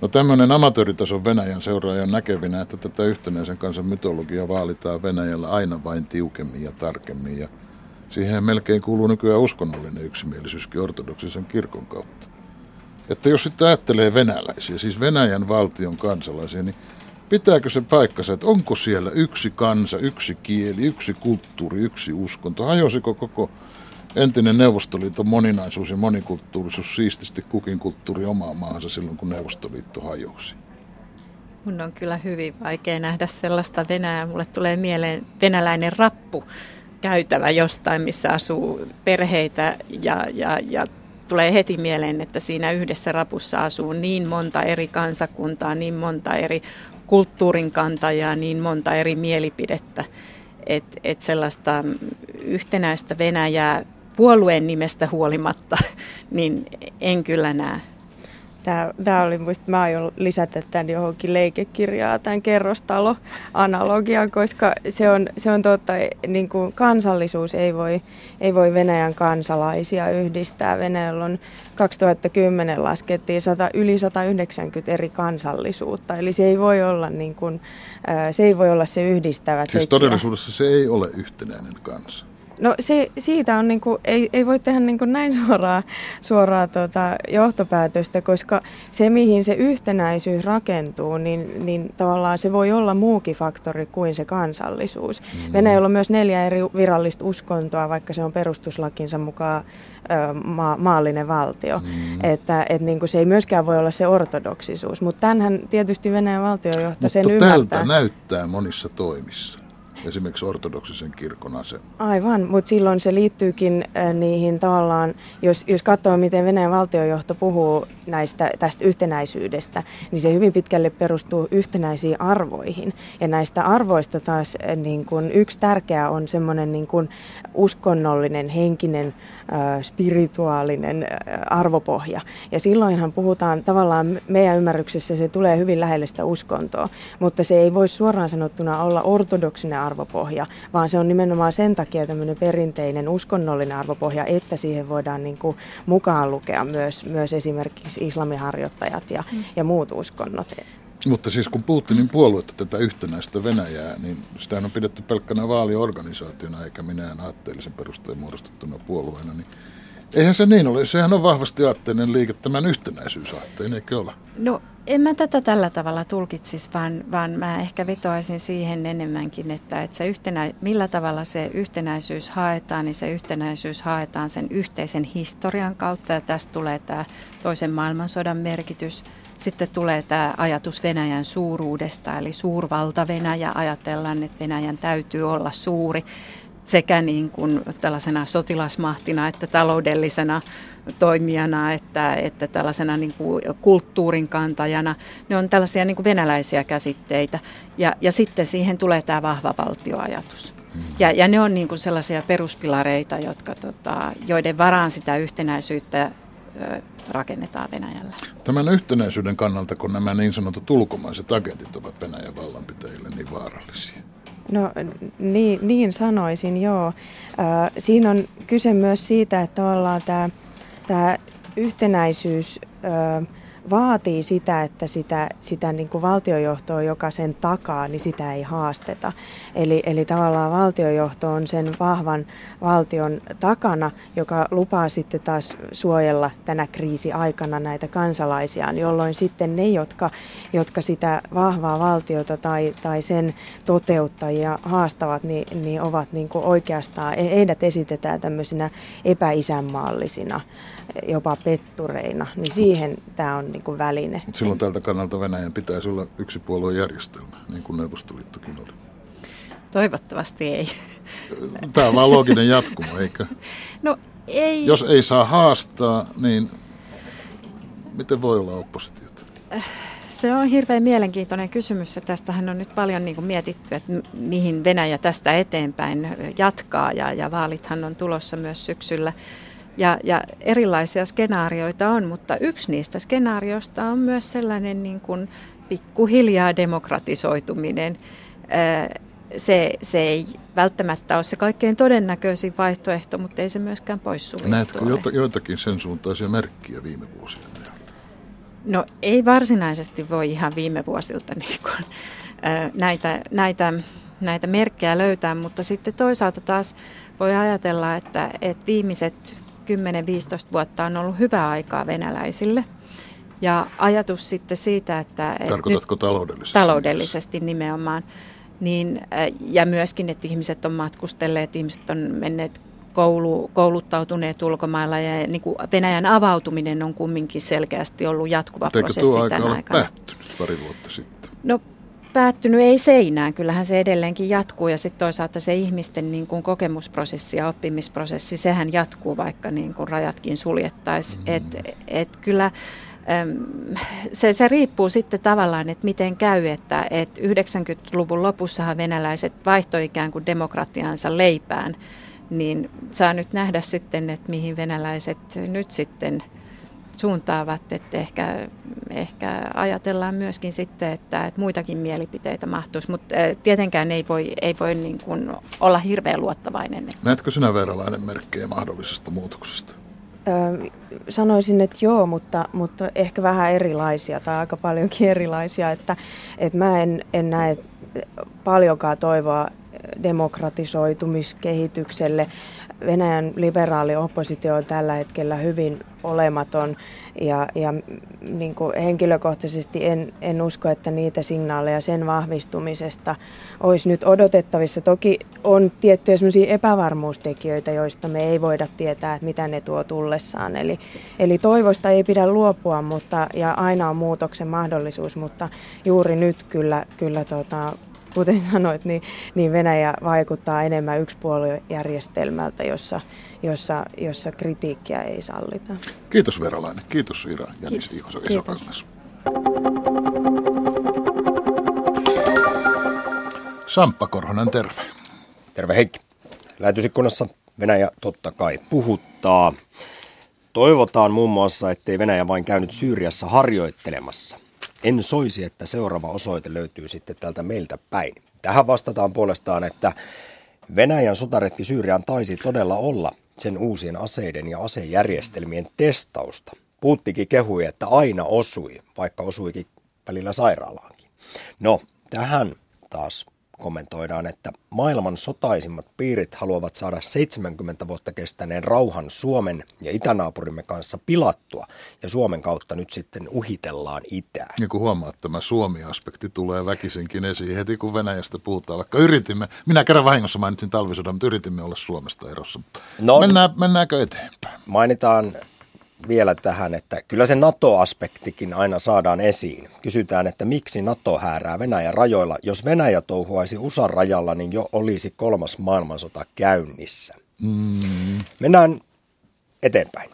No tämmöinen amatööritason Venäjän seuraajan näkevinä, että tätä yhtenäisen kansan mytologiaa vaalitaan Venäjällä aina vain tiukemmin ja tarkemmin. Ja siihen melkein kuuluu nykyään uskonnollinen yksimielisyyskin ortodoksisen kirkon kautta. Että jos sitten ajattelee venäläisiä, siis Venäjän valtion kansalaisia, niin pitääkö se paikkansa, että onko siellä yksi kansa, yksi kieli, yksi kulttuuri, yksi uskonto? Hajosiko koko entinen Neuvostoliiton moninaisuus ja monikulttuurisuus siististi kukin kulttuuri omaa maahansa silloin, kun Neuvostoliitto hajosi? Mun on kyllä hyvin vaikea nähdä sellaista Venäjää. Mulle tulee mieleen venäläinen rappu käytävä jostain, missä asuu perheitä ja, ja, ja tulee heti mieleen, että siinä yhdessä rapussa asuu niin monta eri kansakuntaa, niin monta eri kulttuurin kantajaa, niin monta eri mielipidettä, että et sellaista yhtenäistä Venäjää puolueen nimestä huolimatta, niin en kyllä näe. Tämä, tämä oli muista, mä aion lisätä tämän johonkin leikekirjaa, tämän kerrostalo-analogian, koska se on, se on totta, niin kuin kansallisuus ei voi, ei voi Venäjän kansalaisia yhdistää. Venäjällä on 2010 laskettiin 100, yli 190 eri kansallisuutta, eli se ei voi olla, niin kuin, se, ei voi olla se yhdistävä Siis tekijä. todellisuudessa se ei ole yhtenäinen kansa. No se, siitä on niinku, ei, ei voi tehdä niinku näin suoraa, suoraa tota johtopäätöstä, koska se mihin se yhtenäisyys rakentuu, niin, niin tavallaan se voi olla muukin faktori kuin se kansallisuus. Mm. Venäjällä on myös neljä eri virallista uskontoa, vaikka se on perustuslakinsa mukaan ma- maallinen valtio. Mm. Että et niin se ei myöskään voi olla se ortodoksisuus, mutta tämähän tietysti Venäjän valtiojohto sen ymmärtää. Mutta tältä näyttää monissa toimissa esimerkiksi ortodoksisen kirkon asema. Aivan, mutta silloin se liittyykin äh, niihin tavallaan, jos, jos katsoo miten Venäjän valtiojohto puhuu näistä, tästä yhtenäisyydestä, niin se hyvin pitkälle perustuu yhtenäisiin arvoihin. Ja näistä arvoista taas äh, niin kun yksi tärkeä on semmoinen niin kun uskonnollinen, henkinen, spirituaalinen arvopohja. Ja silloinhan puhutaan tavallaan meidän ymmärryksessä se tulee hyvin lähelle sitä uskontoa, mutta se ei voi suoraan sanottuna olla ortodoksinen arvopohja, vaan se on nimenomaan sen takia tämmöinen perinteinen uskonnollinen arvopohja, että siihen voidaan niin kuin mukaan lukea myös, myös esimerkiksi islamiharjoittajat ja, mm. ja muut uskonnot. Mutta siis kun Putinin puoluetta tätä yhtenäistä Venäjää, niin sitä on pidetty pelkkänä vaaliorganisaationa eikä minään aatteellisen perusteen muodostettuna puolueena, niin Eihän se niin ole. Sehän on vahvasti aatteinen liike tämän yhtenäisyysaatteen, eikö ole? No en mä tätä tällä tavalla tulkitsisi, vaan, vaan mä ehkä vetoaisin siihen enemmänkin, että, että se yhtenä, millä tavalla se yhtenäisyys haetaan, niin se yhtenäisyys haetaan sen yhteisen historian kautta ja tästä tulee tämä toisen maailmansodan merkitys. Sitten tulee tämä ajatus Venäjän suuruudesta, eli suurvalta Venäjä. Ajatellaan, että Venäjän täytyy olla suuri sekä niin kuin tällaisena sotilasmahtina että taloudellisena toimijana että, että tällaisena niin kuin kulttuurin kantajana. Ne on tällaisia niin kuin venäläisiä käsitteitä ja, ja sitten siihen tulee tämä vahva valtioajatus. Ja, ja ne on niin kuin sellaisia peruspilareita, jotka, tota, joiden varaan sitä yhtenäisyyttä ö, rakennetaan Venäjällä. Tämän yhtenäisyyden kannalta, kun nämä niin sanotut ulkomaiset agentit ovat Venäjän vallanpitäjille niin vaarallisia? No niin, niin sanoisin, joo. Siinä on kyse myös siitä, että tavallaan tämä, tämä yhtenäisyys... vaatii sitä, että sitä, sitä niin kuin valtiojohtoa, joka sen takaa, niin sitä ei haasteta. Eli, eli tavallaan valtiojohto on sen vahvan valtion takana, joka lupaa sitten taas suojella tänä kriisi-aikana näitä kansalaisiaan, jolloin sitten ne, jotka, jotka sitä vahvaa valtiota tai, tai sen toteuttajia haastavat, niin, niin ovat niin kuin oikeastaan, heidät esitetään tämmöisinä epäisänmaallisina jopa pettureina, niin siihen tämä on niin kuin väline. Mutta silloin tältä kannalta Venäjän pitäisi olla yksipuoluejärjestelmä, niin kuin Neuvostoliittokin oli. Toivottavasti ei. Tämä on vaan looginen jatkumo, eikö? No ei. Jos ei saa haastaa, niin miten voi olla oppositiota? Se on hirveän mielenkiintoinen kysymys ja tästähän on nyt paljon niin kuin mietitty, että mihin Venäjä tästä eteenpäin jatkaa ja, ja vaalithan on tulossa myös syksyllä. Ja, ja erilaisia skenaarioita on, mutta yksi niistä skenaarioista on myös sellainen niin kuin pikkuhiljaa demokratisoituminen. Se, se ei välttämättä ole se kaikkein todennäköisin vaihtoehto, mutta ei se myöskään poissuljettu Näetkö joitakin sen suuntaisia merkkiä viime vuosien ajalta? No ei varsinaisesti voi ihan viime vuosilta niin kuin, näitä, näitä, näitä merkkejä löytää, mutta sitten toisaalta taas voi ajatella, että, että viimeiset 10-15 vuotta on ollut hyvää aikaa venäläisille. Ja ajatus sitten siitä, että... Tarkoitatko nyt, taloudellisesti? Taloudellisesti nimenomaan. Niin, ja myöskin, että ihmiset on matkustelleet, ihmiset on menneet koulu, kouluttautuneet ulkomailla ja niin kuin Venäjän avautuminen on kumminkin selkeästi ollut jatkuva Eikö prosessi tuo tänä aikana. päättynyt pari vuotta sitten? No päättynyt ei seinään, kyllähän se edelleenkin jatkuu ja sitten toisaalta se ihmisten niin kuin kokemusprosessi ja oppimisprosessi, sehän jatkuu vaikka niin kuin rajatkin suljettaisiin. Mm. Et, et kyllä se, se riippuu sitten tavallaan, että miten käy, että, että 90-luvun lopussahan venäläiset vaihtoi ikään kuin demokratiansa leipään, niin saa nyt nähdä sitten, että mihin venäläiset nyt sitten – suuntaavat, että ehkä, ehkä ajatellaan myöskin sitten, että, että muitakin mielipiteitä mahtuisi, mutta tietenkään ei voi, ei voi niin kuin olla hirveän luottavainen. Näetkö sinä verralainen merkkejä mahdollisesta muutoksesta? Öö, sanoisin, että joo, mutta, mutta ehkä vähän erilaisia tai aika paljonkin erilaisia, että, että mä en, en näe paljonkaan toivoa demokratisoitumiskehitykselle. Venäjän liberaali oppositio on tällä hetkellä hyvin olematon ja, ja niin kuin henkilökohtaisesti en, en usko, että niitä signaaleja sen vahvistumisesta olisi nyt odotettavissa. Toki on tiettyjä epävarmuustekijöitä, joista me ei voida tietää, että mitä ne tuo tullessaan. Eli, eli toivosta ei pidä luopua, mutta, ja aina on muutoksen mahdollisuus, mutta juuri nyt kyllä, kyllä tota, kuten sanoit, niin, niin Venäjä vaikuttaa enemmän yksipuoluejärjestelmältä, jossa, jossa, jossa kritiikkiä ei sallita. Kiitos Veralainen. Kiitos Ira Jänis Isokangas. Samppa Korhonen, terve. Terve Heikki. Lähetysikkunassa Venäjä totta kai puhuttaa. Toivotaan muun muassa, ettei Venäjä vain käynyt Syyriassa harjoittelemassa – en soisi, että seuraava osoite löytyy sitten täältä meiltä päin. Tähän vastataan puolestaan, että Venäjän sotaretki Syyriaan taisi todella olla sen uusien aseiden ja asejärjestelmien testausta. Puuttikin kehui, että aina osui, vaikka osuikin välillä sairaalaankin. No, tähän taas kommentoidaan, että maailman sotaisimmat piirit haluavat saada 70 vuotta kestäneen rauhan Suomen ja itänaapurimme kanssa pilattua, ja Suomen kautta nyt sitten uhitellaan itään. Niin kuin huomaat, tämä Suomi-aspekti tulee väkisinkin esiin heti, kun Venäjästä puhutaan. Vaikka yritimme, minä kerran vahingossa mainitsin talvisodan, mutta yritimme olla Suomesta erossa. No, Mennään, mennäänkö eteenpäin? Mainitaan vielä tähän, että kyllä se NATO-aspektikin aina saadaan esiin. Kysytään, että miksi NATO häärää Venäjän rajoilla. Jos Venäjä touhuaisi USAn rajalla, niin jo olisi kolmas maailmansota käynnissä. Mm. Mennään eteenpäin.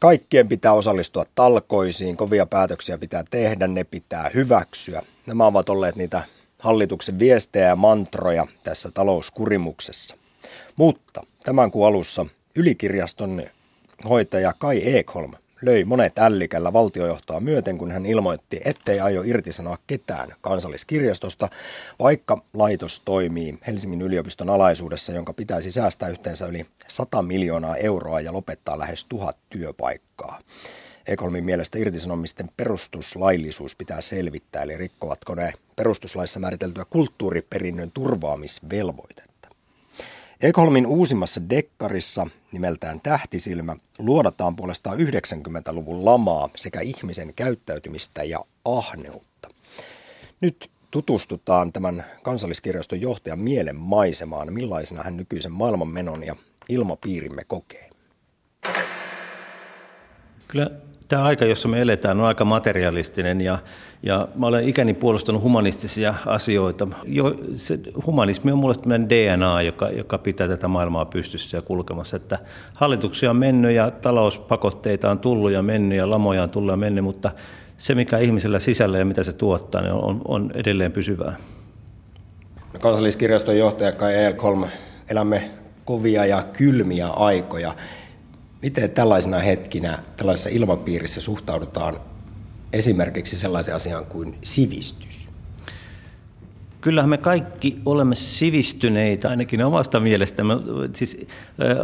Kaikkien pitää osallistua talkoisiin, kovia päätöksiä pitää tehdä, ne pitää hyväksyä. Nämä ovat olleet niitä hallituksen viestejä ja mantroja tässä talouskurimuksessa. Mutta tämän kuun alussa ylikirjaston hoitaja Kai Ekholm löi monet ällikällä valtiojohtoa myöten, kun hän ilmoitti, ettei aio irtisanoa ketään kansalliskirjastosta, vaikka laitos toimii Helsingin yliopiston alaisuudessa, jonka pitäisi säästää yhteensä yli 100 miljoonaa euroa ja lopettaa lähes tuhat työpaikkaa. Ekholmin mielestä irtisanomisten perustuslaillisuus pitää selvittää, eli rikkovatko ne perustuslaissa määriteltyä kulttuuriperinnön turvaamisvelvoitetta. Ekholmin uusimmassa dekkarissa nimeltään Tähtisilmä luodataan puolestaan 90-luvun lamaa sekä ihmisen käyttäytymistä ja ahneutta. Nyt tutustutaan tämän kansalliskirjaston johtajan mielen maisemaan, millaisena hän nykyisen maailmanmenon ja ilmapiirimme kokee. Kyllä tämä aika, jossa me eletään, on aika materialistinen ja, ja mä olen ikäni puolustanut humanistisia asioita. Jo, se, humanismi on mulle tämmöinen DNA, joka, joka pitää tätä maailmaa pystyssä ja kulkemassa. Että hallituksia on mennyt ja talouspakotteita on tullut ja mennyt ja lamoja on tullut ja mennyt, mutta se mikä ihmisellä sisällä ja mitä se tuottaa, niin on, on edelleen pysyvää. Kansalliskirjaston johtaja Kai Elkolm, elämme kovia ja kylmiä aikoja. Miten tällaisena hetkinä, tällaisessa ilmapiirissä suhtaudutaan esimerkiksi sellaisen asian kuin sivistys? Kyllähän me kaikki olemme sivistyneitä, ainakin omasta mielestämme. Siis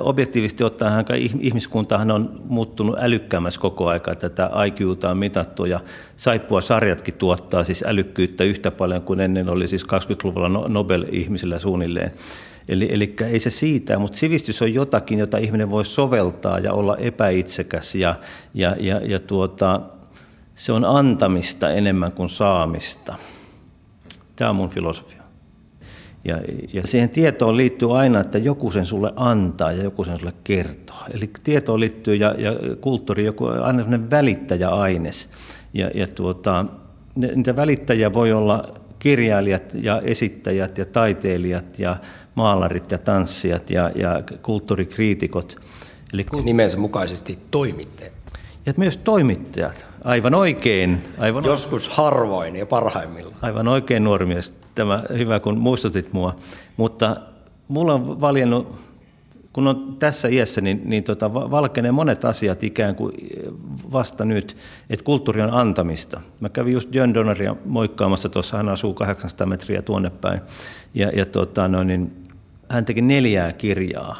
objektiivisesti ottaen ihmiskuntahan on muuttunut älykkäämmässä koko aika. Tätä IQta on mitattu ja saippua sarjatkin tuottaa siis älykkyyttä yhtä paljon kuin ennen oli siis 20-luvulla no-, Nobel-ihmisillä suunnilleen. Eli, eli ei se siitä, mutta sivistys on jotakin, jota ihminen voi soveltaa ja olla epäitsekäs ja, ja, ja, ja tuota, se on antamista enemmän kuin saamista. Tämä on mun filosofia. Ja, ja siihen tietoon liittyy aina, että joku sen sulle antaa ja joku sen sulle kertoo. Eli tietoon liittyy ja, ja kulttuuri, joku, aina sellainen välittäjäaines. Ja, ja tuota, niitä välittäjiä voi olla kirjailijat ja esittäjät ja taiteilijat ja maalarit ja tanssijat ja, ja kulttuurikriitikot. Eli nimensä mukaisesti toimittajat. Ja myös toimittajat, aivan oikein. Aivan Joskus harvoin ja parhaimmillaan. Aivan oikein nuori mies, tämä hyvä kun muistutit mua. Mutta mulla on valjennut, kun on tässä iässä, niin, niin tota, valkenee monet asiat ikään kuin vasta nyt, että kulttuuri on antamista. Mä kävin just John Donneria moikkaamassa tuossa, hän asuu 800 metriä tuonne päin. Ja, ja tota, no, niin, hän teki neljää kirjaa.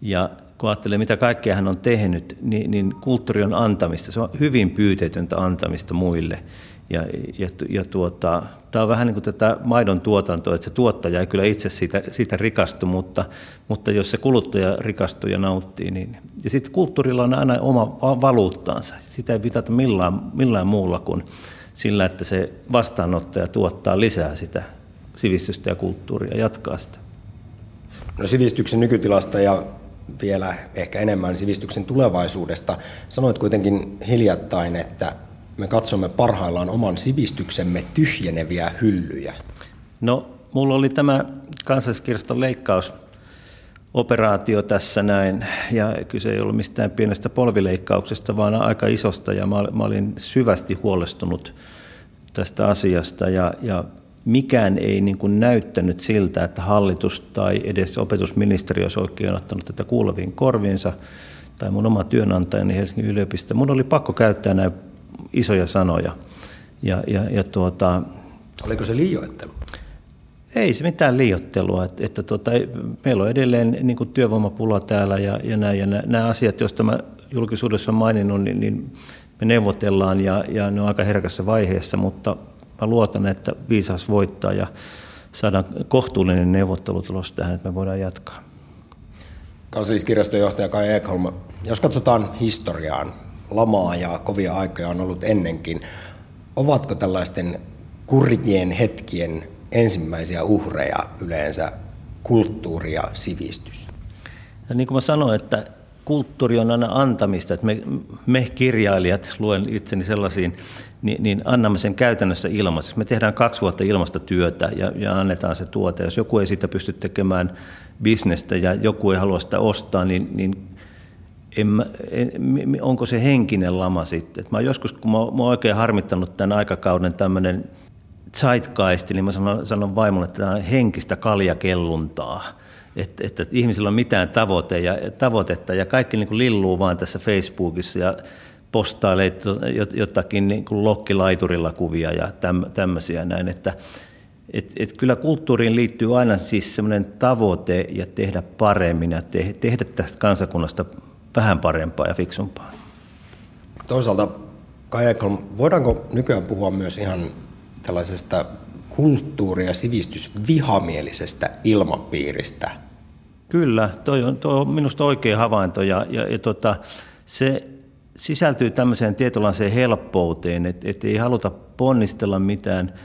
Ja kun ajattelee, mitä kaikkea hän on tehnyt, niin, niin kulttuuri on antamista. Se on hyvin pyytetöntä antamista muille. Ja, ja, ja tuota, tämä on vähän niin kuin tätä maidon tuotantoa, että se tuottaja ei kyllä itse siitä, siitä rikastu, mutta, mutta jos se kuluttaja rikastuu ja nauttii, niin... Ja sitten kulttuurilla on aina oma valuuttaansa. Sitä ei pitää millään, millään muulla kuin sillä, että se vastaanottaja tuottaa lisää sitä sivistystä ja kulttuuria ja jatkaa sitä. No sivistyksen nykytilasta ja vielä ehkä enemmän sivistyksen tulevaisuudesta. Sanoit kuitenkin hiljattain, että me katsomme parhaillaan oman sivistyksemme tyhjeneviä hyllyjä. No, mulla oli tämä kansalliskirjaston leikkaus operaatio tässä näin, ja kyse ei ollut mistään pienestä polvileikkauksesta, vaan aika isosta, ja mä olin syvästi huolestunut tästä asiasta, ja, ja mikään ei niin kuin näyttänyt siltä, että hallitus tai edes opetusministeriö olisi oikein ottanut tätä kuuleviin korviinsa, tai mun oma työnantajani Helsingin yliopisto. Mun oli pakko käyttää näin isoja sanoja. Ja, ja, ja tuota, Oliko se liioittelu? Ei se mitään liiottelua. Että, että tuota, meillä on edelleen niin kuin työvoimapula täällä ja, ja, nämä, ja nämä asiat, joista mä julkisuudessa olen maininnut, niin, niin me neuvotellaan ja, ja ne on aika herkässä vaiheessa, mutta mä luotan, että viisas voittaa ja saadaan kohtuullinen neuvottelutulos tähän, että me voidaan jatkaa. Kansalliskirjaston Kai Ekholm, jos katsotaan historiaan, lamaa ja kovia aikoja on ollut ennenkin. Ovatko tällaisten kurjien hetkien ensimmäisiä uhreja yleensä kulttuuri ja sivistys? Ja niin kuin mä sanoin, että kulttuuri on aina antamista, että me, me kirjailijat, luen itseni sellaisiin, niin, niin annamme sen käytännössä ilmaiseksi. Me tehdään kaksi vuotta ilmasta työtä ja, ja annetaan se tuote. Jos joku ei siitä pysty tekemään bisnestä ja joku ei halua sitä ostaa, niin, niin en mä, en, onko se henkinen lama sitten. Et mä joskus, kun mä, mä oon oikein harmittanut tämän aikakauden tämmöinen zeitgeist, niin mä sanon, sanon vaimolle, että tämä on henkistä kaljakelluntaa. Että, että, ihmisillä on mitään tavoite ja, tavoitetta ja kaikki niin kuin lilluu vaan tässä Facebookissa ja postailee jotakin niin kuin lokkilaiturilla kuvia ja tämmöisiä näin, että et, et kyllä kulttuuriin liittyy aina siis semmoinen tavoite ja tehdä paremmin ja te, tehdä tästä kansakunnasta vähän parempaa ja fiksumpaa. Toisaalta Kai Ekholm, voidaanko nykyään puhua myös ihan tällaisesta kulttuuri- ja sivistysvihamielisestä ilmapiiristä? Kyllä, toi on, toi on minusta oikea havainto ja, ja, ja tota, se sisältyy tämmöiseen tietynlaiseen helppouteen, että et ei haluta ponnistella mitään –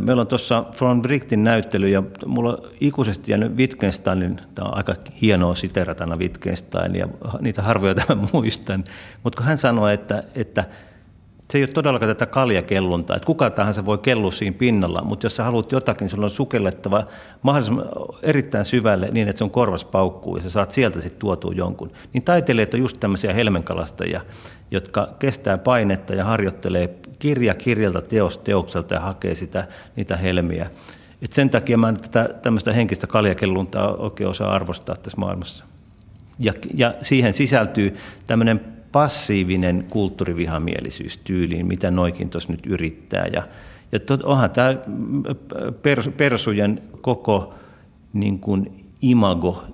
Meillä on tuossa From Brichtin näyttely ja mulla on ikuisesti jäänyt Wittgensteinin, tämä on aika hienoa siterata aina Wittgenstein ja niitä harvoja tämän muistan, mutta kun hän sanoi, että, että se ei ole todellakaan tätä kaljakelluntaa, että kuka tahansa voi kellua siinä pinnalla, mutta jos sä haluat jotakin, sulla on sukellettava mahdollisimman erittäin syvälle niin, että se on korvas paukkuu ja sä saat sieltä sitten tuotua jonkun. Niin taiteilijat on just tämmöisiä helmenkalastajia, jotka kestää painetta ja harjoittelee kirja kirjalta, teos teokselta ja hakee sitä, niitä helmiä. Et sen takia mä en tätä tämmöistä henkistä kaljakelluntaa oikein osaa arvostaa tässä maailmassa. Ja, ja siihen sisältyy tämmöinen passiivinen kulttuurivihamielisyys tyyliin, mitä noikin tuossa nyt yrittää. Ja, ja tot, onhan tämä pers, persujen koko niin kuin imago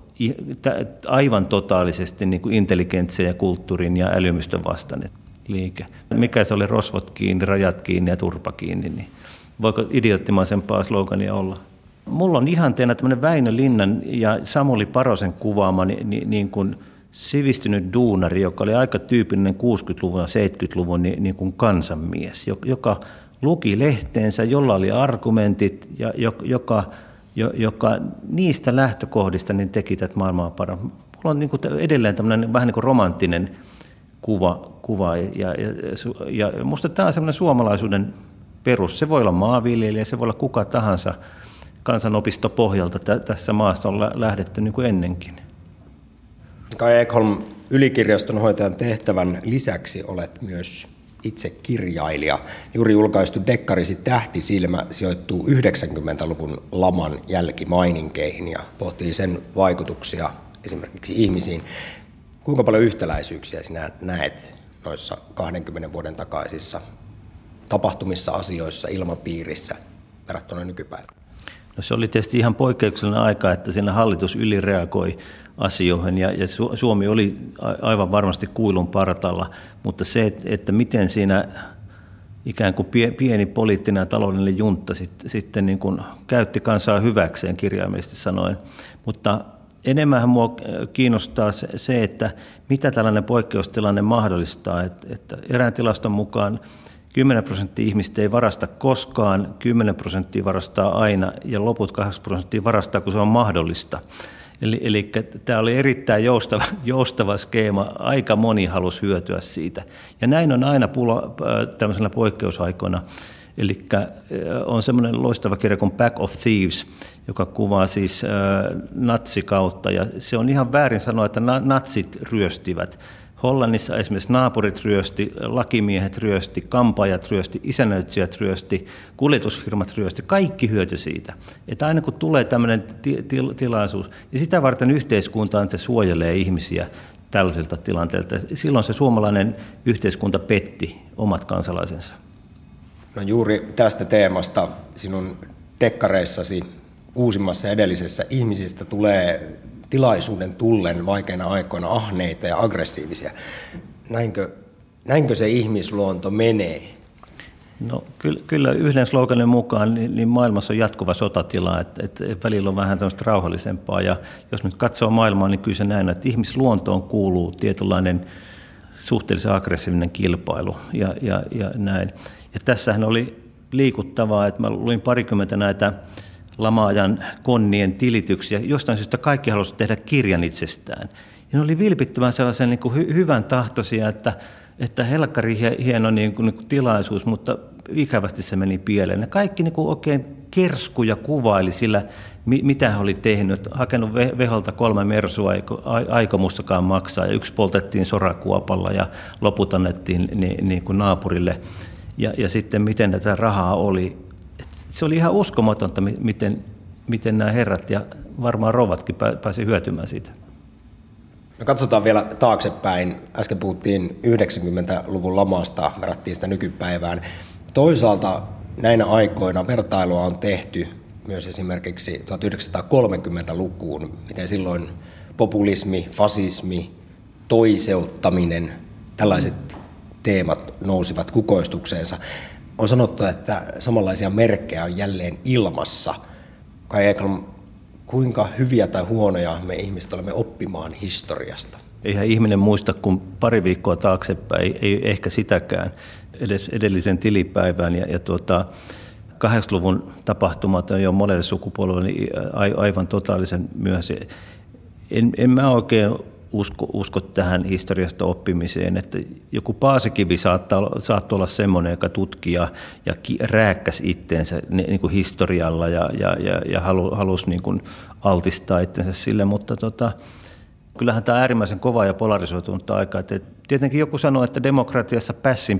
aivan totaalisesti niin kuin intelligentsien ja kulttuurin ja älymystön vastainen liike. Mikä se oli rosvot kiinni, rajat kiinni ja turpa kiinni, niin voiko idioottimaisempaa slogania olla? Mulla on ihanteena tämmöinen Väinö Linnan ja Samuli Parosen kuvaama niin, niin kuin sivistynyt duunari, joka oli aika tyypillinen 60-luvun ja 70-luvun niin, niin kuin kansanmies, joka luki lehteensä, jolla oli argumentit ja joka, joka niistä lähtökohdista niin teki tätä maailmaa paremmin. Mulla on niin kuin edelleen tämmöinen vähän niin kuin romanttinen kuva, kuva ja, ja, ja, musta tämä on semmoinen suomalaisuuden perus. Se voi olla maanviljelijä, se voi olla kuka tahansa kansanopistopohjalta tässä maassa on lähdetty niin kuin ennenkin. Kai Ekholm, ylikirjaston hoitajan tehtävän lisäksi olet myös itse kirjailija. Juuri julkaistu dekkarisi Tähtisilmä sijoittuu 90-luvun laman jälkimaininkeihin ja pohtii sen vaikutuksia esimerkiksi ihmisiin. Kuinka paljon yhtäläisyyksiä sinä näet noissa 20 vuoden takaisissa tapahtumissa, asioissa, ilmapiirissä verrattuna nykypäivään? No se oli tietysti ihan poikkeuksellinen aika, että siinä hallitus ylireagoi asioihin ja, ja Suomi oli aivan varmasti kuilun partalla, mutta se, että, että miten siinä ikään kuin pieni poliittinen ja taloudellinen juntta sitten, sitten niin kuin käytti kansaa hyväkseen kirjaimellisesti sanoen, mutta enemmän minua kiinnostaa se, että mitä tällainen poikkeustilanne mahdollistaa. Että erään tilaston mukaan 10 prosenttia ihmistä ei varasta koskaan, 10 prosenttia varastaa aina ja loput 8 prosenttia varastaa, kun se on mahdollista. Eli, eli tämä oli erittäin joustava, joustava skeema, aika moni halusi hyötyä siitä. Ja näin on aina pulo, tämmöisenä poikkeusaikoina. Eli on semmoinen loistava kirja kuin Back of Thieves, joka kuvaa siis natsikautta. Ja se on ihan väärin sanoa, että natsit ryöstivät. Hollannissa esimerkiksi naapurit ryösti, lakimiehet ryösti, kampajat ryösti, isännöitsijät ryösti, kuljetusfirmat ryösti, kaikki hyöty siitä. Että aina kun tulee tämmöinen ti- ti- tilaisuus, ja sitä varten yhteiskunta se suojelee ihmisiä tällaisilta tilanteilta. Silloin se suomalainen yhteiskunta petti omat kansalaisensa. No juuri tästä teemasta sinun dekkareissasi uusimmassa edellisessä ihmisistä tulee tilaisuuden tullen vaikeina aikoina ahneita ja aggressiivisia. Näinkö, näinkö se ihmisluonto menee? No kyllä, kyllä yhden sloganin mukaan niin, niin maailmassa on jatkuva sotatila, että, että välillä on vähän tämmöistä rauhallisempaa. Ja jos nyt katsoo maailmaa, niin kyllä se näin, että ihmisluontoon kuuluu tietynlainen suhteellisen aggressiivinen kilpailu ja, ja, ja näin. Ja tässähän oli liikuttavaa, että mä luin parikymmentä näitä lamaajan konnien tilityksiä. Jostain syystä kaikki halusivat tehdä kirjan itsestään. Ja ne oli vilpittömän sellaisen niin kuin hy- hyvän tahtoisia, että, että helkkari hieno niin kuin, niin kuin tilaisuus, mutta ikävästi se meni pieleen. Ne kaikki niin kuin oikein kerskuja kuvaili sillä, mitä hän oli tehnyt. Hakenut veholta kolme mersua, aikomustakaan maksaa, ja yksi poltettiin sorakuopalla ja loput annettiin niin, niin kuin naapurille. Ja, ja sitten miten tätä rahaa oli. Se oli ihan uskomatonta, miten, miten nämä herrat ja varmaan rovatkin pääsi hyötymään siitä. No katsotaan vielä taaksepäin. Äsken puhuttiin 90-luvun lamasta, verrattiin sitä nykypäivään. Toisaalta näinä aikoina vertailua on tehty myös esimerkiksi 1930-lukuun, miten silloin populismi, fasismi, toiseuttaminen, tällaiset teemat nousivat kukoistukseensa. On sanottu, että samanlaisia merkkejä on jälleen ilmassa. Kai Ekholm, kuinka hyviä tai huonoja me ihmiset olemme oppimaan historiasta? Eihän ihminen muista kuin pari viikkoa taaksepäin, ei, ehkä sitäkään, edes edellisen tilipäivään. Ja, ja tuota, 80-luvun tapahtumat on jo monelle sukupolvelle niin aivan totaalisen myöhäisiä. En, en mä oikein usko, usko tähän historiasta oppimiseen, että joku Paasikivi saattaa, saattaa olla semmoinen, joka tutkii ja, ja rääkkäsi itteensä niin kuin historialla ja, ja, ja, ja halu, halusi niin kuin altistaa itsensä sille, mutta tota, kyllähän tämä äärimmäisen kova ja polarisoitunut aika. Että tietenkin joku sanoo, että demokratiassa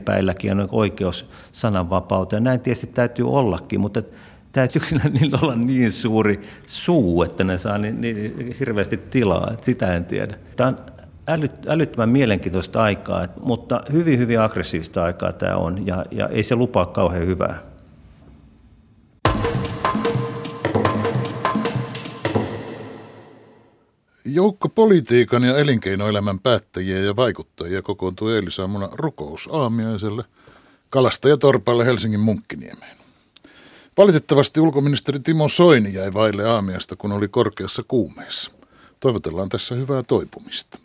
päiläkin on oikeus sananvapauteen. Näin tietysti täytyy ollakin, mutta täytyykö niillä olla niin suuri suu, että ne saa niin, niin hirveästi tilaa, että sitä en tiedä. Tämä on älyt, älyttömän mielenkiintoista aikaa, mutta hyvin, hyvin aggressiivista aikaa tämä on, ja, ja ei se lupaa kauhean hyvää. Joukko politiikan ja elinkeinoelämän päättäjiä ja vaikuttajia kokoontui eilisaamuna rukousaamiaiselle kalastajatorpalle Helsingin Munkkiniemeen. Valitettavasti ulkoministeri Timo Soini jäi vaille aamiasta, kun oli korkeassa kuumeessa. Toivotellaan tässä hyvää toipumista.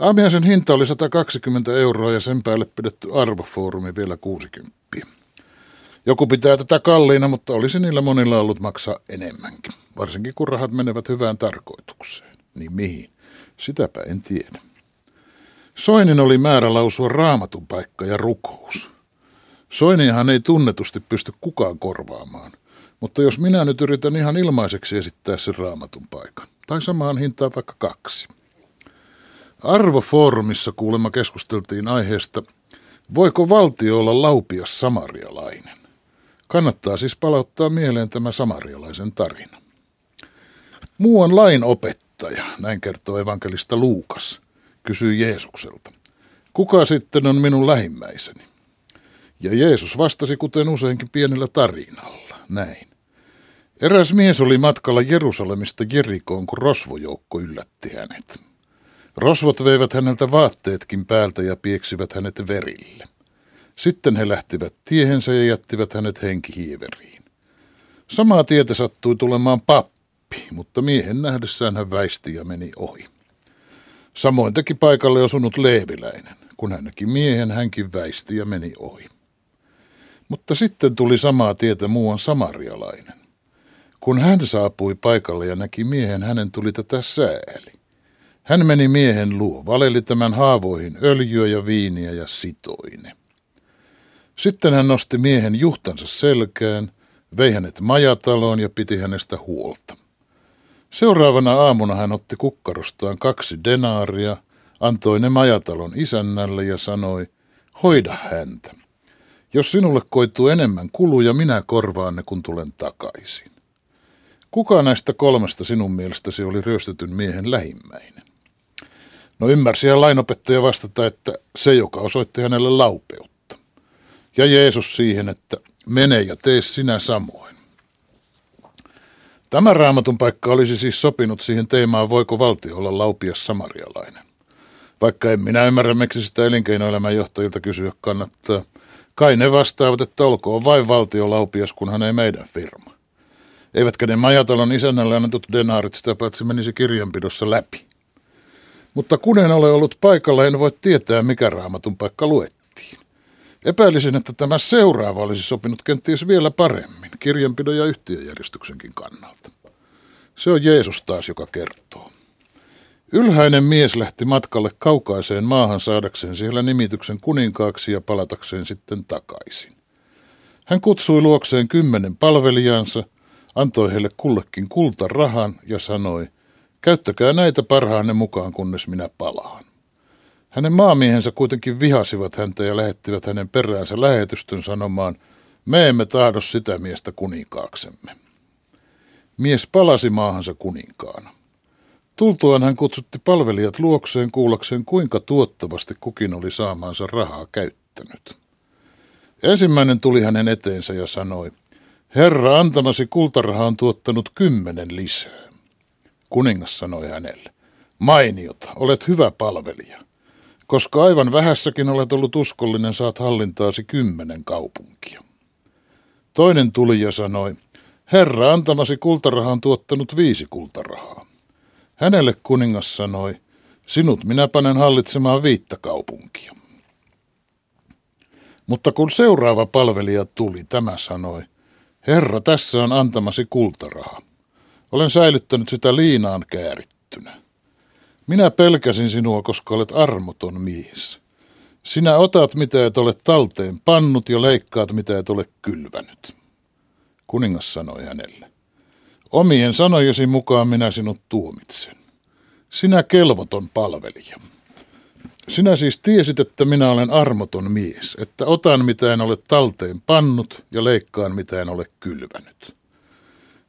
Aamiaisen hinta oli 120 euroa ja sen päälle pidetty arvofoorumi vielä 60. Joku pitää tätä kalliina, mutta olisi niillä monilla ollut maksaa enemmänkin. Varsinkin kun rahat menevät hyvään tarkoitukseen. Niin mihin? Sitäpä en tiedä. Soinin oli määrä lausua raamatun paikka ja rukous. Soiniahan ei tunnetusti pysty kukaan korvaamaan, mutta jos minä nyt yritän ihan ilmaiseksi esittää sen raamatun paikan, tai samaan hintaan vaikka kaksi. Arvofoorumissa kuulemma keskusteltiin aiheesta, voiko valtio olla laupias samarialainen. Kannattaa siis palauttaa mieleen tämä samarialaisen tarina. Muuan lain opettaja, näin kertoo evankelista Luukas, kysyy Jeesukselta. Kuka sitten on minun lähimmäiseni? Ja Jeesus vastasi kuten useinkin pienellä tarinalla, näin. Eräs mies oli matkalla Jerusalemista Jerikoon, kun rosvojoukko yllätti hänet. Rosvot veivät häneltä vaatteetkin päältä ja pieksivät hänet verille. Sitten he lähtivät tiehensä ja jättivät hänet henkihieveriin. Samaa tietä sattui tulemaan pappi, mutta miehen nähdessään hän väisti ja meni ohi. Samoin teki paikalle osunut leeviläinen. Kun hän näki miehen, hänkin väisti ja meni ohi. Mutta sitten tuli samaa tietä muuan samarialainen. Kun hän saapui paikalle ja näki miehen, hänen tuli tätä sääli. Hän meni miehen luo, valeli tämän haavoihin öljyä ja viiniä ja sitoine. Sitten hän nosti miehen juhtansa selkään, vei hänet majataloon ja piti hänestä huolta. Seuraavana aamuna hän otti kukkarostaan kaksi denaaria, antoi ne majatalon isännälle ja sanoi, hoida häntä. Jos sinulle koituu enemmän kuluja, minä korvaan ne, kun tulen takaisin. Kuka näistä kolmesta sinun mielestäsi oli ryöstetyn miehen lähimmäinen? No ymmärsi ja lainopettaja vastata, että se, joka osoitti hänelle laupeutta. Ja Jeesus siihen, että mene ja tee sinä samoin. Tämä raamatun paikka olisi siis sopinut siihen teemaan, voiko valtio olla laupias samarialainen. Vaikka en minä ymmärrä, miksi sitä elinkeinoelämän johtajilta kysyä kannattaa – Kai ne vastaavat, että olkoon vain valtiolaupias, kunhan ei meidän firma. Eivätkä ne majatalon isännälle annetut denaarit sitä paitsi menisi kirjanpidossa läpi. Mutta kun en ole ollut paikalla, en voi tietää, mikä raamatun paikka luettiin. Epäilisin, että tämä seuraava olisi sopinut kenties vielä paremmin, kirjanpidon ja yhtiöjärjestyksenkin kannalta. Se on Jeesus taas, joka kertoo. Ylhäinen mies lähti matkalle kaukaiseen maahan saadakseen siellä nimityksen kuninkaaksi ja palatakseen sitten takaisin. Hän kutsui luokseen kymmenen palvelijansa, antoi heille kullekin kultarahan ja sanoi, käyttäkää näitä parhaanne mukaan, kunnes minä palaan. Hänen maamiehensä kuitenkin vihasivat häntä ja lähettivät hänen peräänsä lähetystön sanomaan, me emme tahdo sitä miestä kuninkaaksemme. Mies palasi maahansa kuninkaana. Tultuaan hän kutsutti palvelijat luokseen kuullakseen, kuinka tuottavasti kukin oli saamaansa rahaa käyttänyt. Ensimmäinen tuli hänen eteensä ja sanoi, Herra, antamasi kultaraha on tuottanut kymmenen lisää. Kuningas sanoi hänelle, mainiota, olet hyvä palvelija. Koska aivan vähässäkin olet ollut uskollinen, saat hallintaasi kymmenen kaupunkia. Toinen tuli ja sanoi, Herra, antamasi kultaraha on tuottanut viisi kultarahaa. Hänelle kuningas sanoi, sinut minä panen hallitsemaan viittä kaupunkia. Mutta kun seuraava palvelija tuli, tämä sanoi, Herra, tässä on antamasi kultaraha. Olen säilyttänyt sitä liinaan käärittynä. Minä pelkäsin sinua, koska olet armoton mies. Sinä otat, mitä et ole talteen pannut, ja leikkaat, mitä et ole kylvänyt. Kuningas sanoi hänelle. Omien sanojesi mukaan minä sinut tuomitsen. Sinä kelvoton palvelija. Sinä siis tiesit, että minä olen armoton mies, että otan mitä en ole talteen pannut ja leikkaan mitä en ole kylvänyt.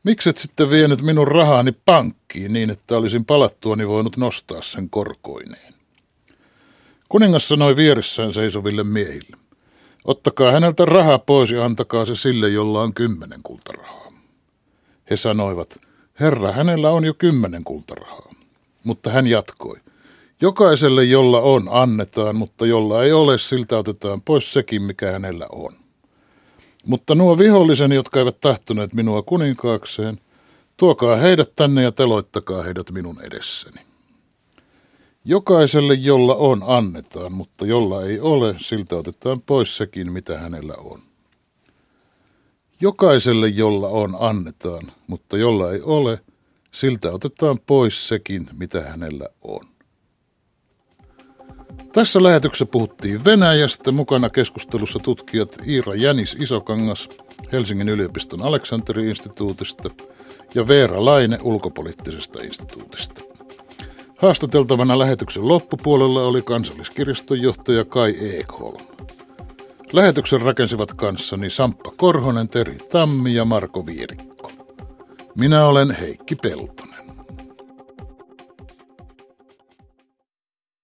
Mikset sitten vienyt minun rahani pankkiin niin, että olisin palattuani voinut nostaa sen korkoineen? Kuningas sanoi vieressään seisoville miehille. Ottakaa häneltä raha pois ja antakaa se sille, jolla on kymmenen kultarahaa. He sanoivat, herra, hänellä on jo kymmenen kultarahaa. Mutta hän jatkoi, jokaiselle, jolla on, annetaan, mutta jolla ei ole, siltä otetaan pois sekin, mikä hänellä on. Mutta nuo viholliseni, jotka eivät tahtoneet minua kuninkaakseen, tuokaa heidät tänne ja teloittakaa heidät minun edessäni. Jokaiselle, jolla on, annetaan, mutta jolla ei ole, siltä otetaan pois sekin, mitä hänellä on. Jokaiselle, jolla on, annetaan, mutta jolla ei ole, siltä otetaan pois sekin, mitä hänellä on. Tässä lähetyksessä puhuttiin Venäjästä. Mukana keskustelussa tutkijat Iira Jänis Isokangas Helsingin yliopiston Aleksanteri-instituutista ja Veera Laine ulkopoliittisesta instituutista. Haastateltavana lähetyksen loppupuolella oli kansalliskirjaston johtaja Kai Ekholm. Lähetyksen rakensivat kanssani Samppa Korhonen, Teri Tammi ja Marko Vierikko. Minä olen Heikki Peltonen.